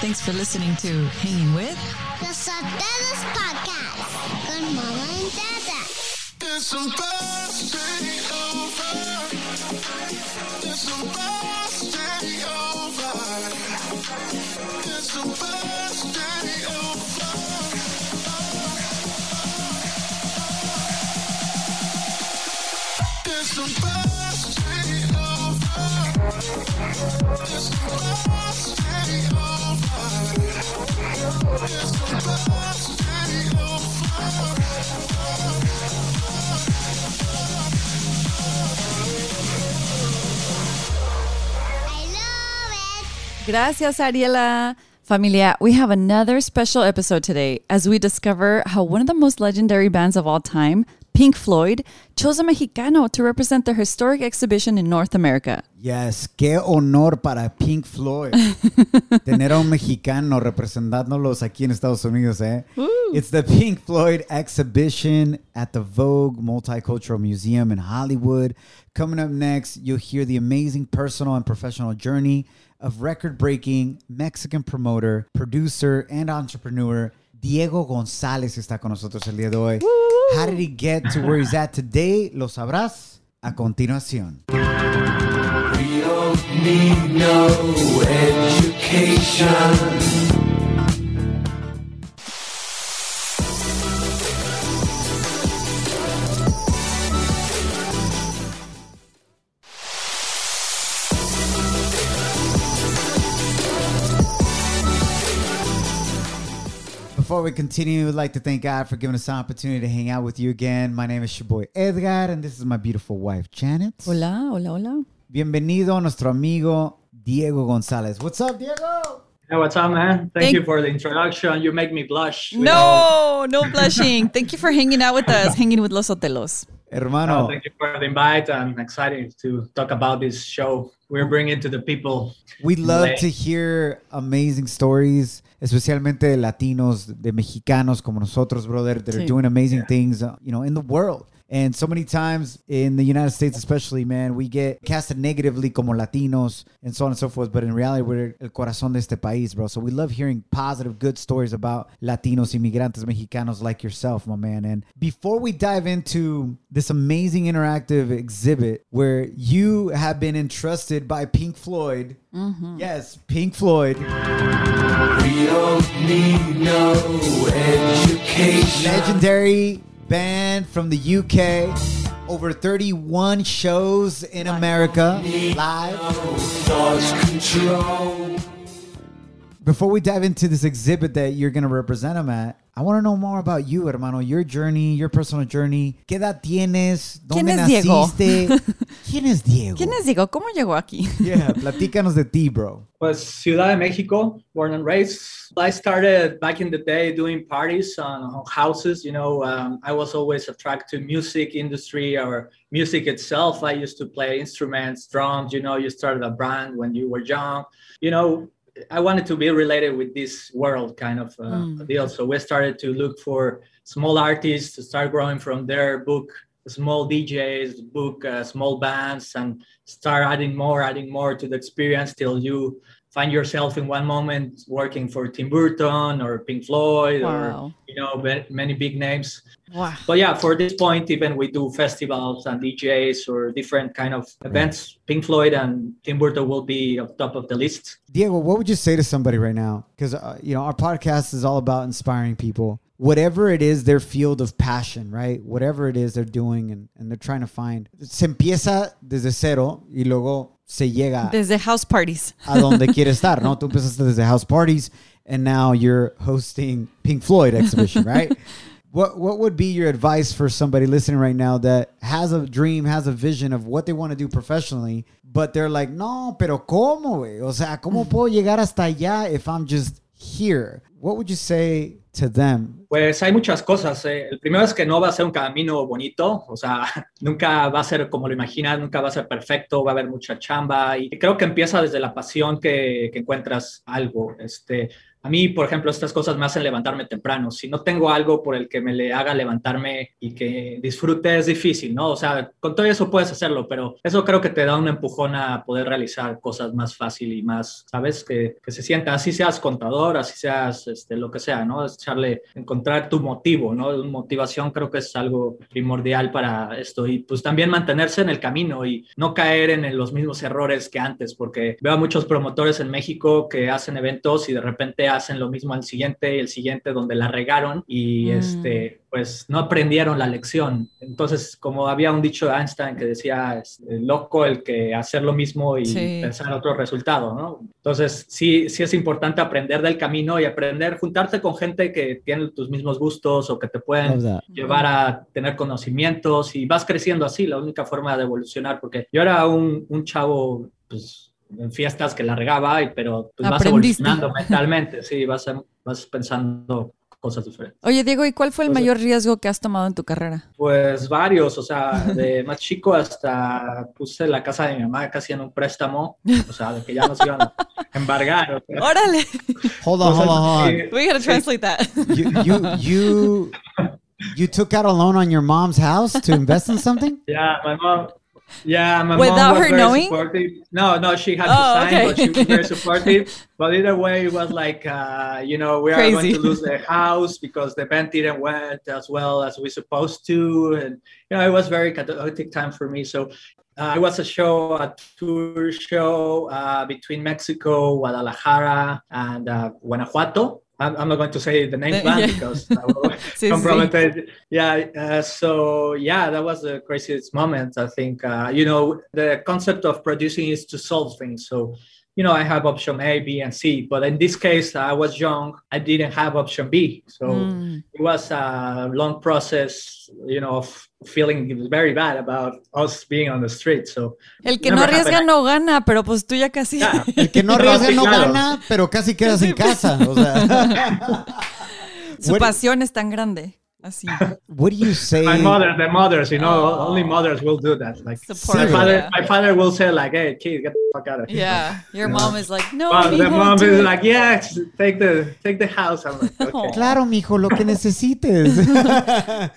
Thanks for listening to Hanging With The Sotelos Podcast con Mama and Dada. It's supposed to be over. It's supposed to be over. It's supposed to be over. It's supposed to Gracias, Ariela. Familia, we have another special episode today as we discover how one of the most legendary bands of all time, Pink Floyd, chose a Mexicano to represent their historic exhibition in North America. Yes, qué honor para Pink Floyd tener a un mexicano representándolos aquí en Estados Unidos, eh? It's the Pink Floyd exhibition at the Vogue Multicultural Museum in Hollywood. Coming up next, you'll hear the amazing personal and professional journey of record-breaking Mexican promoter, producer, and entrepreneur Diego González está con nosotros el día de hoy. How did he get to where he's at today? Lo sabrás a continuación. We don't need no education. Before we continue, we'd like to thank God for giving us the opportunity to hang out with you again. My name is your boy Edgar, and this is my beautiful wife Janet. Hola, hola, hola. Bienvenido a nuestro amigo Diego González. What's up, Diego? Hey, what's up, man? Thank, Thank- you for the introduction. You make me blush. No, all- no blushing. Thank you for hanging out with us, hanging with Los Sotelos. Hermano, Oh, thank you for the invite. I'm excited to talk about this show we're bringing to the people. we love Lay. to hear amazing stories, especialmente de latinos, de mexicanos como nosotros, brother, that are Sí. doing amazing things, uh, you know, in the world. And so many times in the United States, especially, man, we get casted negatively como Latinos and so on and so forth. But in reality, we're el corazón de este país, bro. So we love hearing positive, good stories about Latinos, inmigrantes, Mexicanos like yourself, my man. And before we dive into this amazing interactive exhibit where you have been entrusted by Pink Floyd, mm-hmm. yes, Pink Floyd, We don't need no education. legendary band from the UK. Over 31 shows in America live. Thoughts control. Before we dive into this exhibit that you're going to represent them at, I want to know more about you, hermano. Your journey, your personal journey. ¿Qué edad tienes? ¿Quién ¿Dónde es Diego? naciste? ¿Quién es Diego? ¿Quién es Diego? ¿Cómo llegó aquí? Yeah, platícanos de ti, bro. Was Ciudad de Mexico, born and raised. I started back in the day doing parties on, on houses. You know, um, I was always attracted to music industry or music itself. I used to play instruments, drums. You know, you started a band when you were young. You know, I wanted to be related with this world kind of uh, deal. So we started to look for small artists to start growing from their book small DJs, book uh, small bands, and start adding more, adding more to the experience till you find yourself in one moment working for Tim Burton or Pink Floyd Wow. or you know many big names. Wow. But yeah, for this point, even we do festivals and DJs or different kind of events. Pink Floyd and Tim Burton will be on top of the list. Diego, what would you say to somebody right now? Because uh, you know our podcast is all about inspiring people. Whatever it is, their field of passion, right? Whatever it is they're doing and, and they're trying to find. Se empieza desde cero y luego se llega Desde house parties. a donde quiere estar, ¿no? Tú empezaste desde house parties and now you're hosting Pink Floyd exhibition, right? what what would be your advice for somebody listening right now that has a dream, has a vision of what they want to do professionally, but they're like, "No, pero cómo, güey? O sea, ¿cómo puedo llegar hasta allá if I'm just here?" What would you say Pues hay muchas cosas. eh. El primero es que no va a ser un camino bonito, o sea, nunca va a ser como lo imaginas, nunca va a ser perfecto, va a haber mucha chamba y creo que empieza desde la pasión que, que encuentras algo. Este, a mí, por ejemplo, estas cosas me hacen levantarme temprano. Si no tengo algo por el que me le haga levantarme y que disfrute, es difícil, ¿no? O sea, con todo eso puedes hacerlo, pero eso creo que te da un empujón a poder realizar cosas más fácil y más, ¿sabes? Que, que se sienta, así seas contador, así seas este, lo que sea, ¿no? Es echarle, encontrar tu motivo, ¿no? Motivación creo que es algo primordial para esto y pues también mantenerse en el camino y no caer en los mismos errores que antes, porque veo a muchos promotores en México que hacen eventos y de repente hacen lo mismo al siguiente y el siguiente donde la regaron y Mm. este pues no aprendieron la lección. Entonces, como había un dicho de Einstein que decía, es eh, loco el que hacer lo mismo y Sí. pensar otro resultado, ¿no? Entonces, sí, sí es importante aprender del camino y aprender, juntarte con gente que tiene tus mismos gustos o que te pueden llevar a tener conocimientos y vas creciendo así, la única forma de evolucionar, porque yo era un, un chavo, pues, en fiestas que la regaba, y, pero pues, vas evolucionando mentalmente, sí, vas, vas pensando cosas diferentes. Oye, Diego, ¿y cuál fue el Pues, mayor riesgo que has tomado en tu carrera? Pues varios, o sea, de más chico hasta puse la casa de mi mamá casi en un préstamo, o sea, de que ya nos iban a embargar. o sea, Órale. Hold on, hold on, hold on. We gotta translate that. You, you, you, you took out a loan on your mom's house to invest in something? Yeah, my mom. Yeah, my Without mom her knowing? supportive. No, no, she had Oh, to sign, okay. but she was very supportive. but either way, it was like, uh, you know, we are going to lose the house because the event didn't went as well as we supposed to, and you know, it was very chaotic time for me. So. Uh, it was a show, a tour show uh, between Mexico, Guadalajara, and uh, Guanajuato. I'm, I'm not going to say the name Yeah. band because I will Sí, sí. compromise yeah uh, so yeah that was the craziest moment i think uh, you know the concept of producing is to solve things so you know i have option a b and c but in this case i was young i didn't have option b so Mm. it was a long process you know of feeling very bad about us being on the street so El que no Never arriesga happened. no gana, pero pues tú ya casi. yeah El que no No, arriesga no gana, pero casi quedas en casa. O sea, Su pasión es tan grande. Así. what do you say? my mother the mothers you know Oh. only mothers will do that like Support. my father yeah. my father will say like hey kid get the fuck out of here Yeah. Your mom is like, no, Well, the mom do is it." like, yeah, take the take the house. I'm like, okay. Claro, mijo, lo que necesites.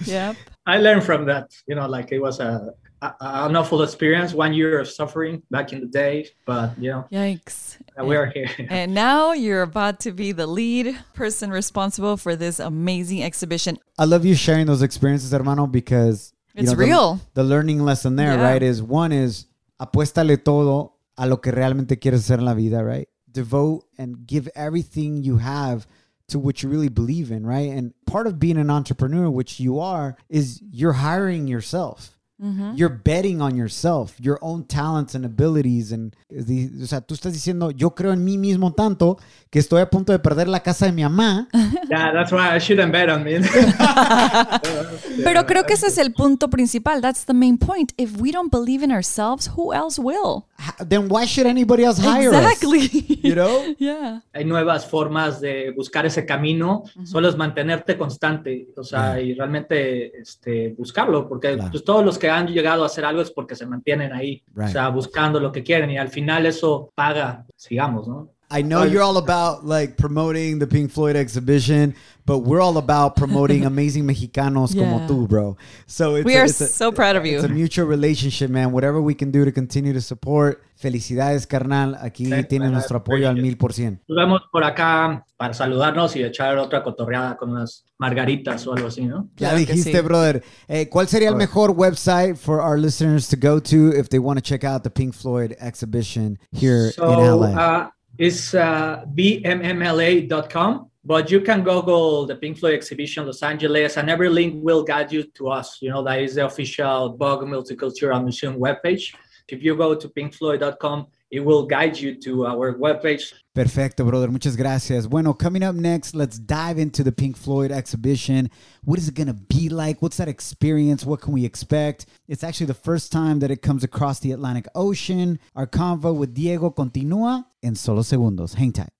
Yep. I learned from that. You know, like it was a, a an awful experience. One year of suffering back in the day, but you know, Yikes. we are here. And now you're about to be the lead person responsible for this amazing exhibition. I love you sharing those experiences, hermano, because you It's know, the- real. The, learning lesson there, Yeah. right, is one is apuéstale todo a lo que realmente quieres hacer en la vida, right? Devote and give everything you have to what you really believe in, right? And part of being an entrepreneur, which you are, is you're hiring yourself. Mm-hmm. You're betting on yourself, your own talents and abilities. And, di- o sea, tú estás diciendo, yo creo en mí mismo tanto que estoy a punto de perder la casa de mi mamá. yeah, that's why I shouldn't bet on me. Pero creo que ese es el punto principal. That's the main point. If we don't believe in ourselves, who else will? Then why should anybody else hire us? exactly. You know? yeah. Hay nuevas formas de buscar ese camino. Solo es mantenerte constante, o sea, y realmente este, buscarlo, porque Claro. pues, todos los que han llegado a hacer algo es porque se mantienen ahí, Right. o sea, buscando lo que quieren y al final eso paga, sigamos, ¿no? I know you're all about like promoting the Pink Floyd exhibition, but we're all about promoting amazing Mexicanos como tú, bro. So it's We a, are it's a- so proud of you. It's a mutual relationship, man. Whatever we can do to continue to support. Felicidades, carnal. Aquí Sí, tienes man, nuestro apoyo al mil por cien. Nos vemos por acá para saludarnos y echar otra cotorreada con unas margaritas o algo así, ¿no? Ya Claro dijiste, sí. brother. Eh, ¿Cuál sería el Alright. mejor website for our listeners to go to if they want to check out the Pink Floyd exhibition here in LA? uh, it's uh, vmmla.com, but you can Google the Pink Floyd exhibition Los Angeles, and every link will guide you to us. You know, that is the official Vogue Multicultural Museum webpage. If you go to pinkfloyd.com, it will guide you to our webpage. Perfecto, brother. Muchas gracias. Bueno, coming up next, let's dive into the Pink Floyd exhibition. What is it going to be like? What's that experience? What can we expect? It's actually the first time that it comes across the Atlantic Ocean. Our convo with Diego continúa en solo segundos. Hang tight.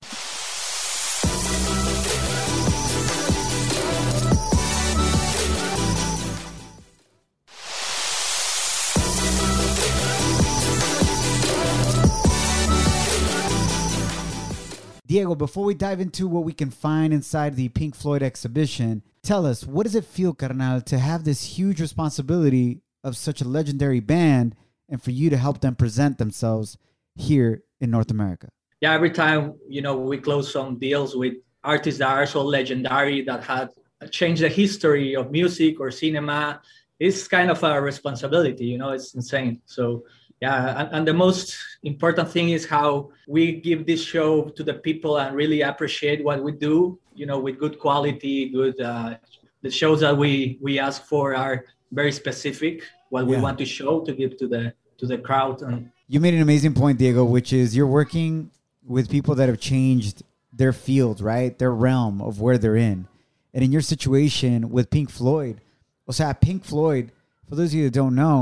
Diego, before we dive into what we can find inside the Pink Floyd exhibition, tell us what does it feel, carnal, to have this huge responsibility of such a legendary band and for you to help them present themselves here in North America? yeah, every time you know we close some deals with artists that are so legendary that had changed the history of music or cinema, it's kind of a responsibility. You know, it's insane. So yeah, and, and the most important thing is how we give this show to the people and really appreciate what we do. You know, with good quality, good. Uh, the shows that we we ask for are very specific. What we Yeah. want to show to give to the to the crowd and You made an amazing point, Diego, which is you're working with people that have changed their field, right? Their realm of where they're in. And in your situation with Pink Floyd, o sea, Pink Floyd, for those of you that don't know,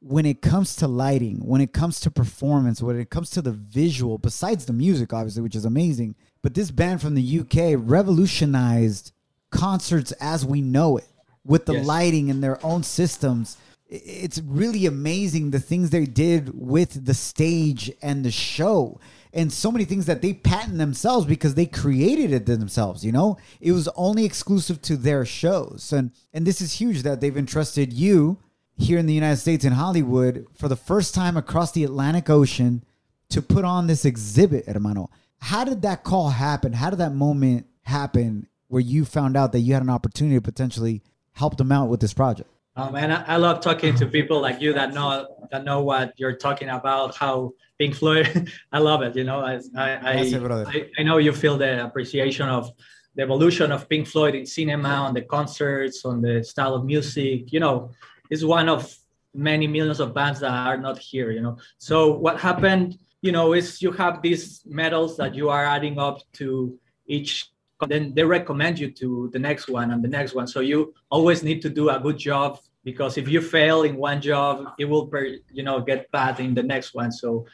when it comes to lighting, when it comes to performance, when it comes to the visual, besides the music, obviously, which is amazing, but this band from the UK revolutionized concerts as we know it with the Yes. lighting and their own systems. It's really amazing the things they did with the stage and the show. And so many things that they patent themselves because they created it themselves, you know? It was only exclusive to their shows. And and this is huge that they've entrusted you here in the United States in Hollywood for the first time across the Atlantic Ocean to put on this exhibit, hermano. How did that call happen? How did that moment happen where you found out that you had an opportunity to potentially help them out with this project? Um, and I, I love talking to people like you that know that know what you're talking about. How Pink Floyd, I love it. You know, I I, I, I know you feel the appreciation of the evolution of Pink Floyd in cinema, on the concerts, on the style of music. You know, it's one of many millions of bands that are not here. You know, so what happened? You know, is you have these medals that you are adding up to each then they recommend you to the next one and the next one. So you always need to do a good job because if you fail in one job, it will, you know, get bad in the next one. So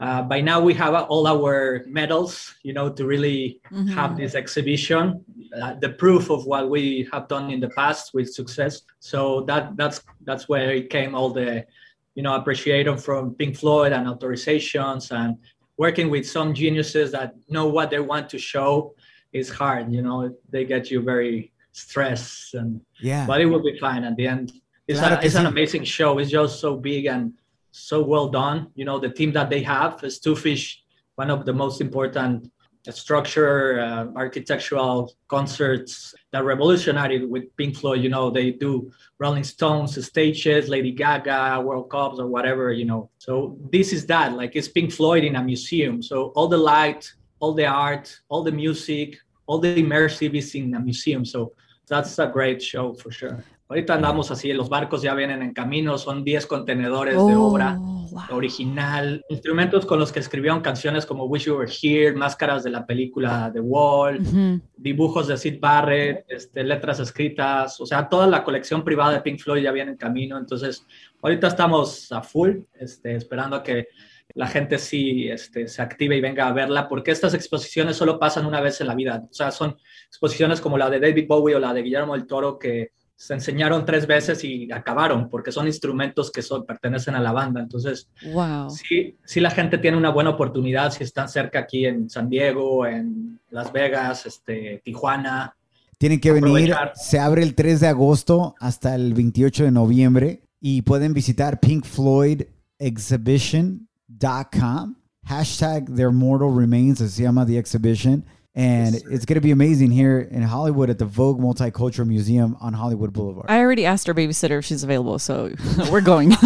uh, by now we have all our medals, you know, to really have this exhibition, uh, the proof of what we have done in the past with success. So that that's that's where it came all the, you know, appreciation from Pink Floyd and authorizations and working with some geniuses that know what they want to show is hard. You know, they get you very stressed, and Yeah. but it will be fine at the end. It's, a, it's an amazing show. It's just so big and so well done. You know, the team that they have is Stu Fish, one of the most important structure, uh, architectural concerts that revolutionary with Pink Floyd. You know, they do Rolling Stones stages, Lady Gaga, World Cups, or whatever. You know, so this is that. Like it's Pink Floyd in a museum. So all the light, all the art, all the music, all the immersive is in a museum. So that's a great show for sure. Ahorita andamos así, los barcos ya vienen en camino, son 10 contenedores de obra Oh, wow. original, instrumentos con los que escribieron canciones como Wish You Were Here, máscaras de la película The Wall, Mhm. dibujos de Sid Barrett, este, letras escritas, o sea, toda la colección privada de Pink Floyd ya viene en camino, entonces ahorita estamos a full, este, esperando a que la gente sí este, se active y venga a verla, porque estas exposiciones solo pasan una vez en la vida, o sea, son exposiciones como la de David Bowie o la de Guillermo del Toro que se enseñaron tres veces y acabaron, porque son instrumentos que son, pertenecen a la banda, entonces Wow. Sí, sí, la gente tiene una buena oportunidad si están cerca aquí en San Diego, en Las Vegas, este, Tijuana. Tienen que venir. Se abre el 3 de agosto hasta el 28 de noviembre y pueden visitar pinkfloydexhibition.com. Hashtag their mortal remains, así se llama the exhibition. And it's going to be amazing here in Hollywood at the Vogue Multicultural Museum on Hollywood Boulevard. I already asked our babysitter if she's available, so we're going.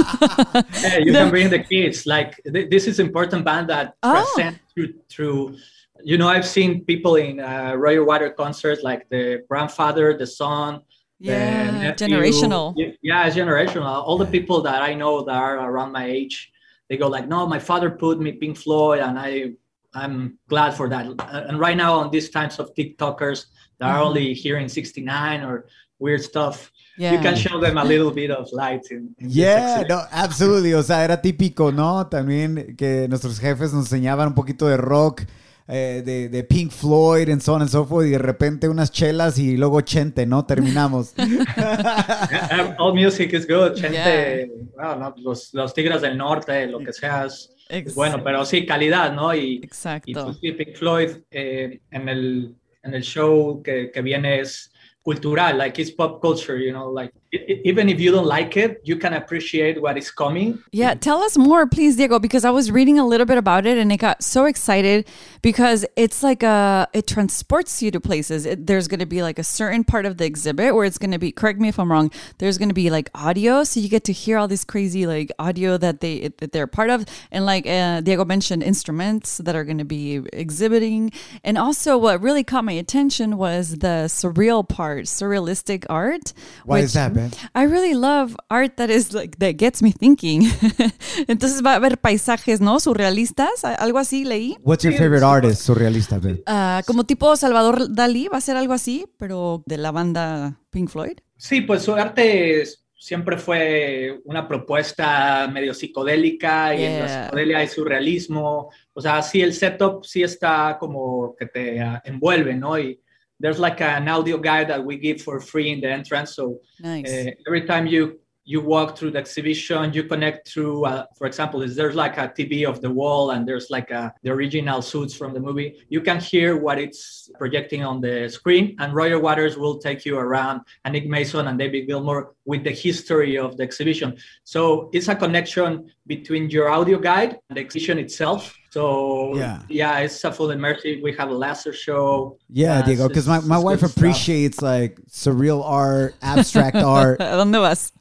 Hey, you can bring the kids. Like th- this is important band that Oh. present through, through. You know, I've seen people in uh, Roger Water concerts, like the grandfather, the son, the yeah, nephew. generational. Yeah, it's generational. All the people that I know that are around my age, they go like, "No, my father put me Pink Floyd, and I, I'm glad for that." Uh, And right now, on these times of TikTokers that are Mhm. only hearing 69 or weird stuff, Yeah. you can show them a little bit of light. In, in Yeah, no, absolutely. O sea, era típico, ¿no? También que nuestros jefes nos enseñaban un poquito de rock, eh, de, de Pink Floyd, and so on and so forth, y de repente unas chelas y luego chente, ¿no? Terminamos. Yeah, all music is good. Gente, Yeah. wow, no, los, los Tigres del Norte, lo que seas. Ex- Bueno, pero sí, calidad, ¿no? Y, y Exacto. pues, sí, Pink Floyd eh, en, el, en el show que, que viene es cultural, like it's pop culture, you know, like even if you don't like it, you can appreciate what is coming. Yeah, tell us more, please, Diego, because I was reading a little bit about it and I got so excited because it's like a it transports you to places. It, there's going to be like a certain part of the exhibit where it's going to be. Correct me if I'm wrong. There's going to be like audio, so you get to hear all this crazy like audio that they that they're part of, and like uh, Diego mentioned, instruments that are going to be exhibiting, and also what really caught my attention was the surreal part, surrealistic art. Why is which- that, I really love art that is like that gets me thinking. Entonces va a haber paisajes, ¿no? Surrealistas, algo así leí. What's your favorite artist, surrealista, babe? Ah, como tipo Salvador Dalí, va a ser algo así, pero de la banda Pink Floyd. Sí, pues su arte es- siempre fue una propuesta medio psicodélica y en la Yeah. psicodelia hay surrealismo. O sea, sí, el setup sí está como que te ah, envuelve, ¿no? Y there's like an audio guide that we give for free in the entrance. So Nice. uh, every time you you walk through the exhibition you connect through uh, for example is there's like a tv of the wall and there's like a, the original suits from the movie you can hear what it's projecting on the screen and roger waters will take you around and nick mason and david gilmour with the history of the exhibition so it's a connection between your audio guide and the exhibition itself so Yeah. yeah it's a full immersive we have a laser show Yeah, Uh, Diego, because my, my wife good stuff. appreciates like surreal art, abstract art. ¿A dónde vas?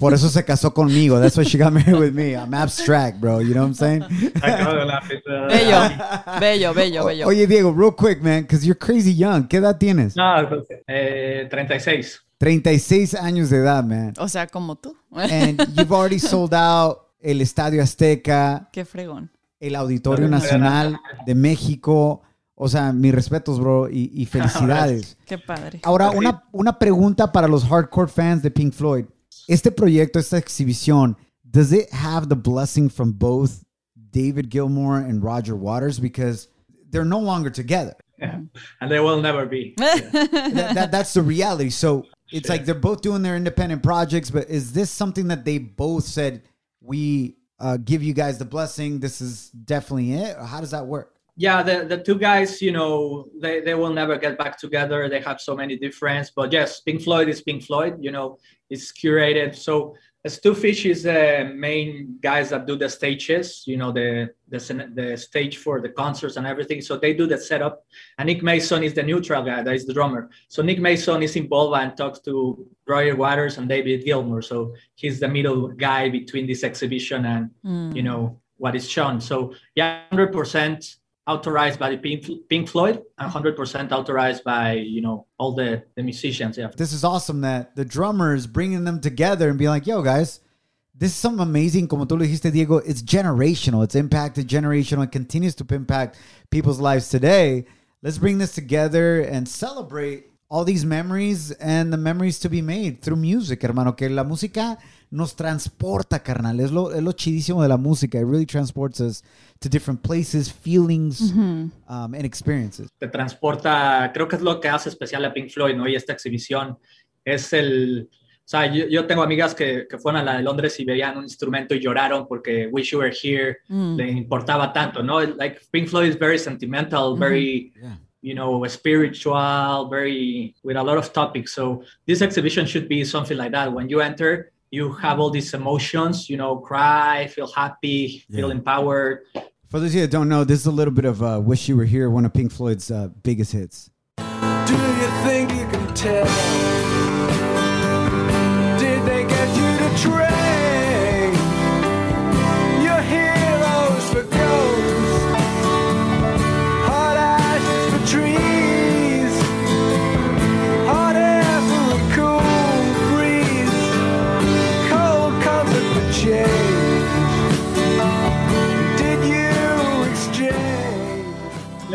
Por eso se casó conmigo. That's why she got married with me. I'm abstract, bro. You know what I'm saying? Acabo de uh, Bello, bello, bello, bello. Oye, Diego, real quick, man, because you're crazy young. ¿Qué edad tienes? no, pues, eh, 36 36 años de edad, man. O sea, como tú. And you've already sold out el Estadio Azteca, Qué fregón. el Auditorio Nacional de México. O sea, mis respetos, bro, y, y felicidades. Qué padre. Ahora, una, una pregunta para los hardcore fans de Pink Floyd. Este proyecto, esta exhibición, does it have the blessing from both David Gilmour and Roger Waters? Because they're no longer together. and they will never be. That, that- that's the reality. So it's like they're both doing their independent projects, but is this something that they both said, we uh, give you guys the blessing? This is definitely it? How does that work? Yeah, the, the two guys, you know, they, they will never get back together. They have so many differences. But yes, Pink Floyd is Pink Floyd, you know, it's curated. So Stu Fish is the main guys that do the stages, you know, the, the the stage for the concerts and everything. So they do the setup. And Nick Mason is the neutral guy, that is the drummer. So Nick Mason is involved and talks to Roger Waters and David Gilmour. So he's the middle guy between this exhibition and hmm. you know what is shown. So yeah, hundred percent authorized by the Pink, Pink Floyd and hundred percent authorized by you know all the the musicians. Yeah. this is awesome that the drummers bringing them together and being like, yo, guys, this is something amazing. Como tú lo dijiste, Diego, it's generational. It's impacted generational. It continues to impact people's lives today. Let's bring this together and celebrate all these memories and the memories to be made through music, hermano. Que la música nos transporta, carnal. Es lo, es lo chidísimo de la música. It really transports us to different places, feelings, um, and experiences. te transporta, creo que es lo que hace especial a Pink Floyd, ¿no? Y esta exhibición es el, o sea, yo, yo tengo amigas que, que fueron a la de Londres y veían un instrumento y lloraron porque Wish You Were Here le importaba tanto, ¿no? Like Pink Floyd is very sentimental, very, Yeah. You know, spiritual, very, with a lot of topics. So this exhibition should be something like that. When you enter, you have all these emotions, you know, cry, feel happy, feel empowered. For those of you that don't know, this is a little bit of uh, Wish You Were Here, one of Pink Floyd's uh, biggest hits. Do you think you can tell?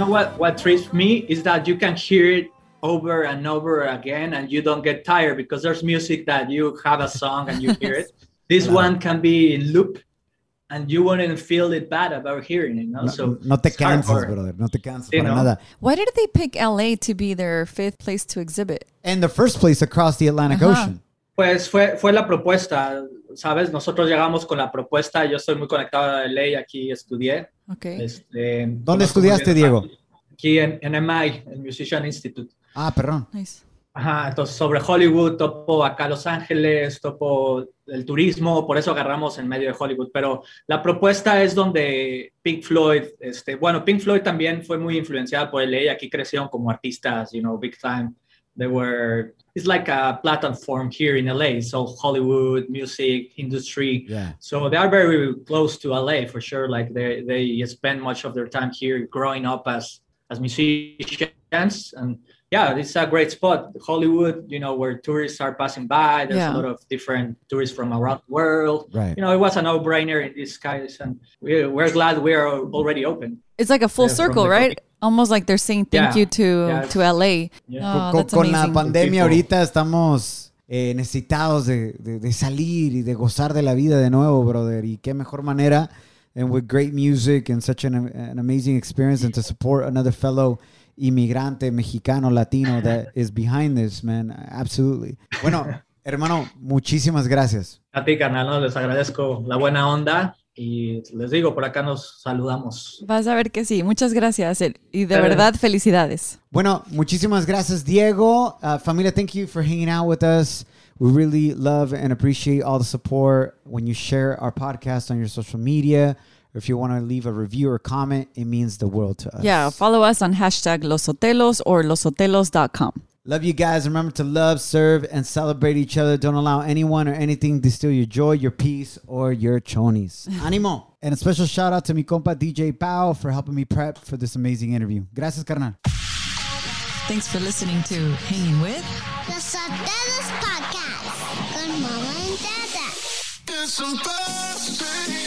Know what? What trips me is that you can hear it over and over again, and you don't get tired because there's music that you have a song and you hear it. This one can be in loop, and you wouldn't feel it bad about hearing it. You know? No, so no te it's cansas, hardcore. brother. No te cansas Sí, para. Why did they pick LA to be their fifth place to exhibit? And the first place across the Atlantic Uh-huh. Ocean. Pues fue, fue la propuesta, ¿sabes? Nosotros llegamos con la propuesta, yo estoy muy conectado a LA, aquí estudié. Okay. Este, ¿Dónde estudiaste, Diego? Aquí en, en MI, el Musician Institute. Ah, perdón. Nice. Ajá, entonces sobre Hollywood, topo acá Los Ángeles, topo el turismo, por eso agarramos en medio de Hollywood, pero la propuesta es donde Pink Floyd, este, bueno, Pink Floyd también fue muy influenciada por LA, aquí crecieron como artistas, you know, big time. They were, it's like a platform here in LA, so Hollywood, music, industry, Yeah. so they are very close to LA for sure. Like they they spend much of their time here, growing up as as musicians, and yeah, it's a great spot. Hollywood, you know, where tourists are passing by. There's Yeah. a lot of different tourists from around the world. Right. You know, it was a no-brainer in this case, and we're, we're glad we are already open. It's like a full Yeah, from circle, right? topic. Almost like they're saying thank Yeah. you to Yeah. to LA. Yeah. Oh, con, that's con la amazing. pandemia People. ahorita estamos eh, necesitados de, de- de salir y de gozar de la vida de nuevo, brother. Y qué mejor manera, and with great music and such an, an amazing experience, and to support another fellow inmigrante mexicano latino that is behind this, man. Absolutely. Bueno, hermano, muchísimas gracias. A ti, carnal, ¿no? les agradezco la buena onda y les digo, por acá nos saludamos. Vas a ver que sí. Muchas gracias. eh, Y de Eh. verdad, felicidades. Bueno, muchísimas gracias, Diego. Uh, familia, thank you for hanging out with us. We really love and appreciate all the support when you share our podcast on your social media. Or if you want to leave a review or comment, it means the world to us. Yeah, follow us on hashtag losotelos or losotelos.com. Love you guys. Remember to love, serve, and celebrate each other. Don't allow anyone or anything to steal your joy, your peace, or your chonies. Animo. And a special shout out to mi compa DJ Pau for helping me prep for this amazing interview. Gracias, carnal. Thanks for listening to Hanging With. Los Sotelos Podcast con Mama and Dada. It's the best day.